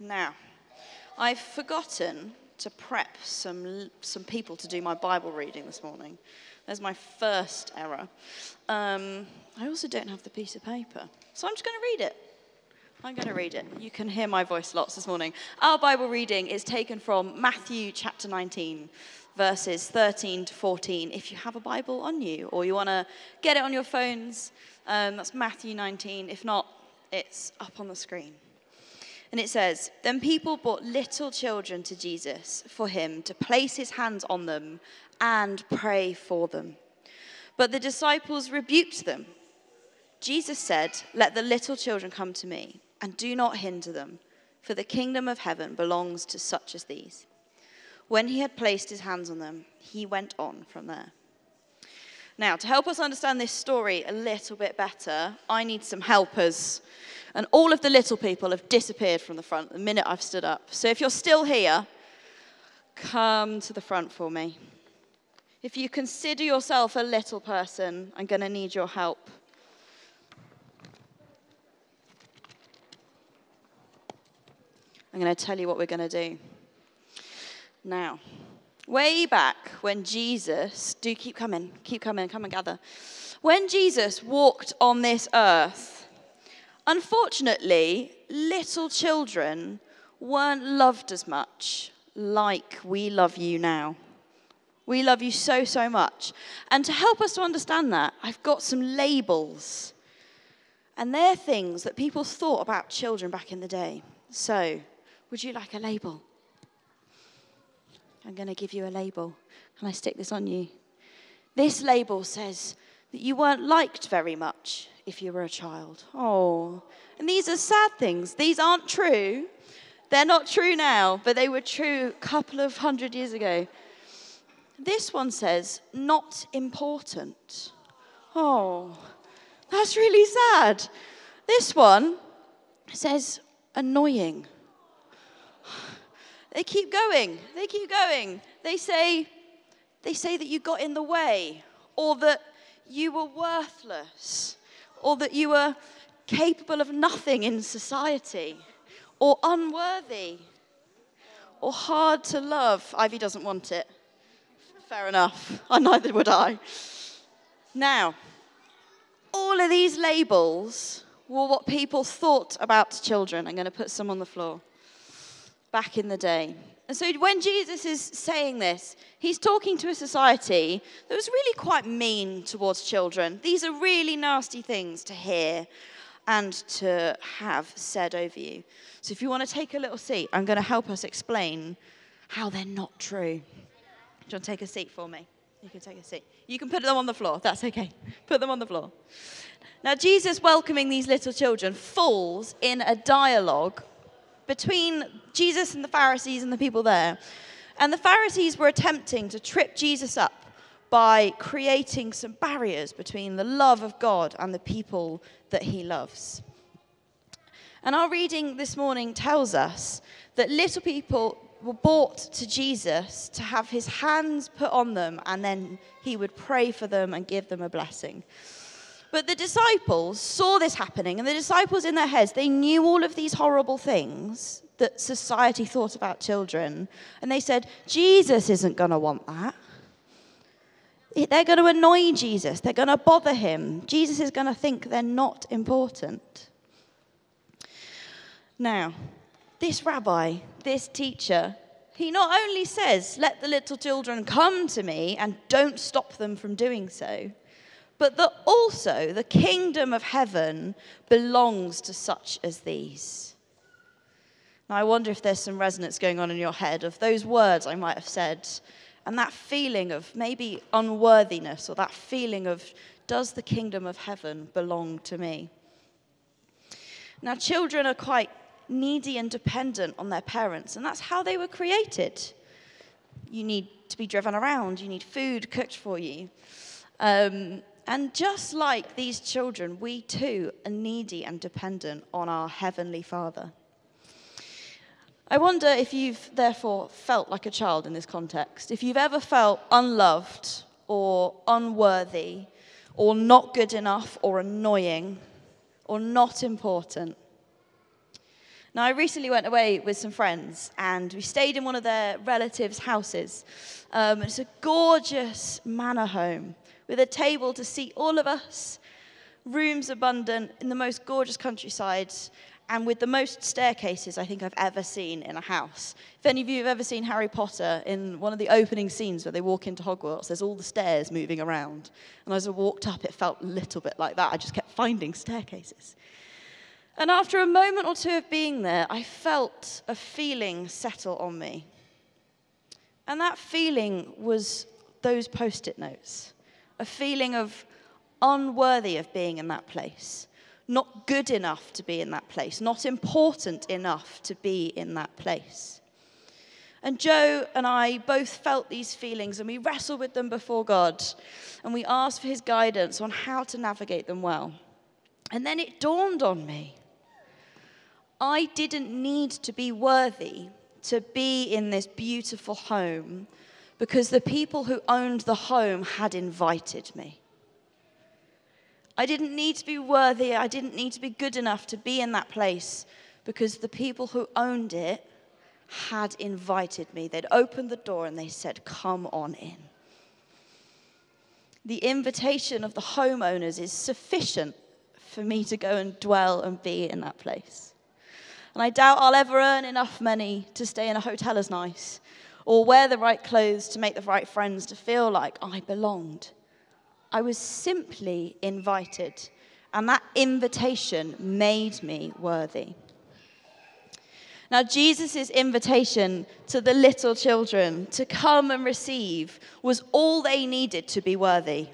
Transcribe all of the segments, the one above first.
Now, I've forgotten to prep some, some people to do my Bible reading this morning. There's my first error. Um, I also don't have the piece of paper, so I'm just going to read it. I'm going to read it. You can hear my voice lots this morning. Our Bible reading is taken from Matthew chapter 19, verses 13 to 14. If you have a Bible on you or you want to get it on your phones, um, that's Matthew 19. If not, it's up on the screen. And it says, Then people brought little children to Jesus for him to place his hands on them and pray for them. But the disciples rebuked them. Jesus said, Let the little children come to me and do not hinder them, for the kingdom of heaven belongs to such as these. When he had placed his hands on them, he went on from there. Now, to help us understand this story a little bit better, I need some helpers. And all of the little people have disappeared from the front the minute I've stood up. So if you're still here, come to the front for me. If you consider yourself a little person, I'm going to need your help. I'm going to tell you what we're going to do. Now, way back when Jesus, do keep coming, keep coming, come and gather. When Jesus walked on this earth, unfortunately, little children weren't loved as much like we love you now. We love you so, so much. And to help us to understand that, I've got some labels. And they're things that people thought about children back in the day. So, would you like a label? I'm going to give you a label. Can I stick this on you? This label says that you weren't liked very much if you were a child. Oh, and these are sad things. These aren't true. They're not true now, but they were true a couple of hundred years ago. This one says, not important. Oh, that's really sad. This one says, annoying. They keep going. They keep going. They say, they say that you got in the way, or that you were worthless, or that you were capable of nothing in society, or unworthy, or hard to love. Ivy doesn't want it. Fair enough. And uh, neither would I. Now, all of these labels were what people thought about children. I'm going to put some on the floor back in the day. And so when Jesus is saying this, he's talking to a society that was really quite mean towards children. These are really nasty things to hear and to have said over you. So if you want to take a little seat, I'm going to help us explain how they're not true. Do you want to take a seat for me? You can take a seat. You can put them on the floor. That's okay. Put them on the floor. Now, Jesus welcoming these little children falls in a dialogue between Jesus and the Pharisees and the people there. And the Pharisees were attempting to trip Jesus up by creating some barriers between the love of God and the people that he loves. And our reading this morning tells us that little people were brought to Jesus to have his hands put on them and then he would pray for them and give them a blessing. But the disciples saw this happening, and the disciples in their heads, they knew all of these horrible things that society thought about children. And they said, Jesus isn't going to want that. They're going to annoy Jesus. They're going to bother him. Jesus is going to think they're not important. Now, this rabbi, this teacher, he not only says, Let the little children come to me and don't stop them from doing so, but that also the kingdom of heaven belongs to such as these. Now, I wonder if there's some resonance going on in your head of those words I might have said, and that feeling of maybe unworthiness, or that feeling of, does the kingdom of heaven belong to me? Now, children are quite needy and dependent on their parents, and that's how they were created. You need to be driven around, you need food cooked for you. Um, and just like these children, we too are needy and dependent on our Heavenly Father. I wonder if you've therefore felt like a child in this context, if you've ever felt unloved or unworthy or not good enough or annoying or not important. Now, I recently went away with some friends and we stayed in one of their relatives' houses. Um, it's a gorgeous manor home with a table to seat all of us, rooms abundant in the most gorgeous countryside, and with the most staircases I think I've ever seen in a house. If any of you have ever seen Harry Potter, in one of the opening scenes where they walk into Hogwarts, there's all the stairs moving around. And as I walked up, it felt a little bit like that. I just kept finding staircases. And after a moment or two of being there, I felt a feeling settle on me. And that feeling was those post it notes a feeling of unworthy of being in that place not good enough to be in that place, not important enough to be in that place. And Joe and I both felt these feelings and we wrestled with them before God and we asked for his guidance on how to navigate them well. And then it dawned on me I didn't need to be worthy to be in this beautiful home because the people who owned the home had invited me. I didn't need to be worthy, I didn't need to be good enough to be in that place because the people who owned it had invited me. They'd opened the door and they said, Come on in. The invitation of the homeowners is sufficient for me to go and dwell and be in that place. And I doubt I'll ever earn enough money to stay in a hotel as nice or wear the right clothes to make the right friends to feel like I belonged. I was simply invited, and that invitation made me worthy. Now, Jesus' invitation to the little children to come and receive was all they needed to be worthy.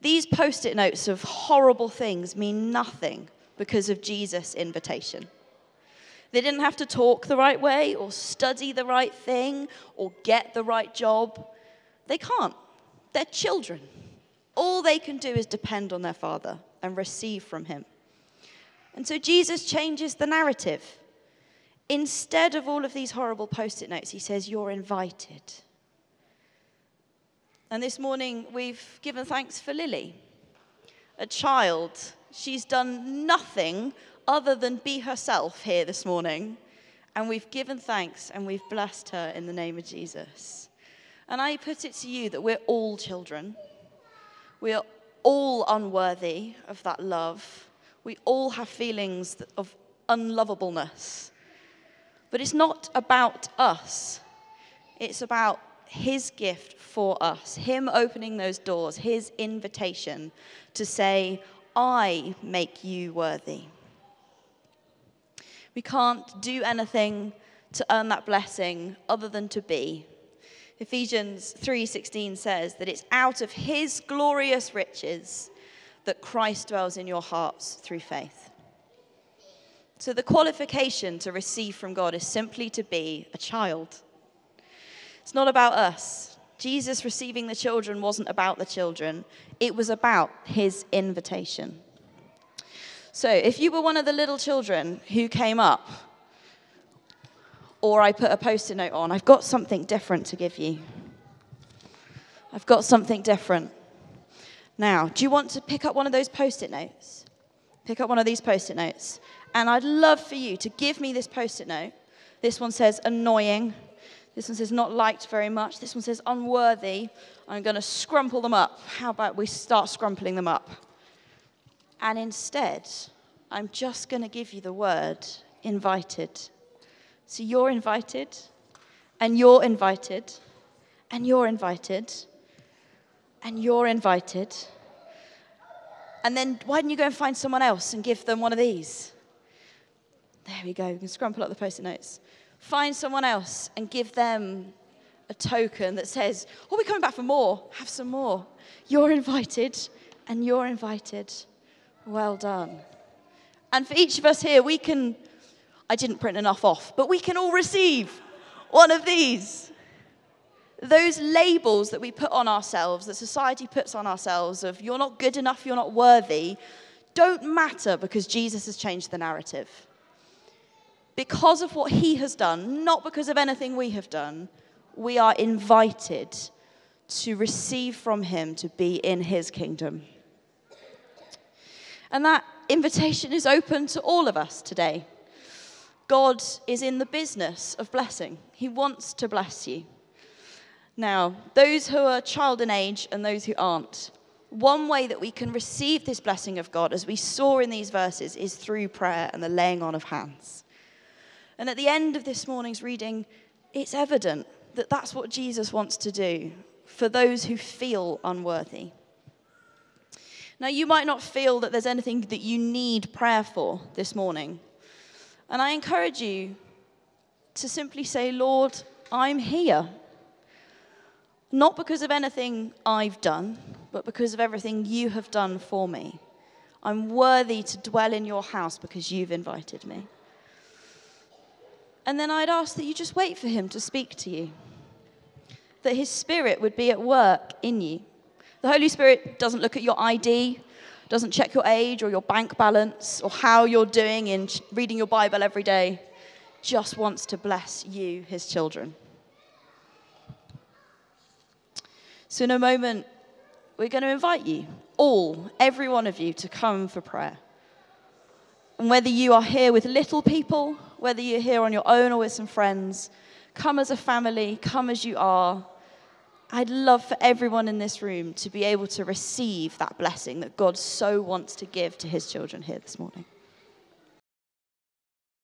These post it notes of horrible things mean nothing because of Jesus' invitation. They didn't have to talk the right way, or study the right thing, or get the right job. They can't. They're children. All they can do is depend on their Father and receive from Him. And so Jesus changes the narrative. Instead of all of these horrible post it notes, He says, You're invited. And this morning, we've given thanks for Lily, a child. She's done nothing other than be herself here this morning. And we've given thanks and we've blessed her in the name of Jesus. And I put it to you that we're all children. We are all unworthy of that love. We all have feelings of unlovableness. But it's not about us, it's about His gift for us, Him opening those doors, His invitation to say, I make you worthy. We can't do anything to earn that blessing other than to be. Ephesians 3:16 says that it's out of his glorious riches that Christ dwells in your hearts through faith. So the qualification to receive from God is simply to be a child. It's not about us. Jesus receiving the children wasn't about the children, it was about his invitation. So if you were one of the little children who came up or I put a post it note on. I've got something different to give you. I've got something different. Now, do you want to pick up one of those post it notes? Pick up one of these post it notes. And I'd love for you to give me this post it note. This one says annoying. This one says not liked very much. This one says unworthy. I'm going to scrumple them up. How about we start scrumpling them up? And instead, I'm just going to give you the word invited. So you're invited, and you're invited, and you're invited, and you're invited. And then why don't you go and find someone else and give them one of these? There we go. We can scrumple up the post it notes. Find someone else and give them a token that says, Oh, we're coming back for more. Have some more. You're invited, and you're invited. Well done. And for each of us here, we can I didn't print enough off, but we can all receive one of these. Those labels that we put on ourselves, that society puts on ourselves of you're not good enough, you're not worthy, don't matter because Jesus has changed the narrative. Because of what he has done, not because of anything we have done, we are invited to receive from him to be in his kingdom. And that invitation is open to all of us today. God is in the business of blessing, He wants to bless you. Now, those who are child in age and those who aren't, one way that we can receive this blessing of God, as we saw in these verses, is through prayer and the laying on of hands. And at the end of this morning's reading, it's evident that that's what Jesus wants to do for those who feel unworthy. Now, you might not feel that there's anything that you need prayer for this morning. And I encourage you to simply say, Lord, I'm here. Not because of anything I've done, but because of everything you have done for me. I'm worthy to dwell in your house because you've invited me. And then I'd ask that you just wait for him to speak to you, that his spirit would be at work in you. The Holy Spirit doesn't look at your ID, doesn't check your age or your bank balance or how you're doing in reading your Bible every day, just wants to bless you, his children. So, in a moment, we're going to invite you, all, every one of you, to come for prayer. And whether you are here with little people, whether you're here on your own or with some friends, come as a family, come as you are. I'd love for everyone in this room to be able to receive that blessing that God so wants to give to his children here this morning.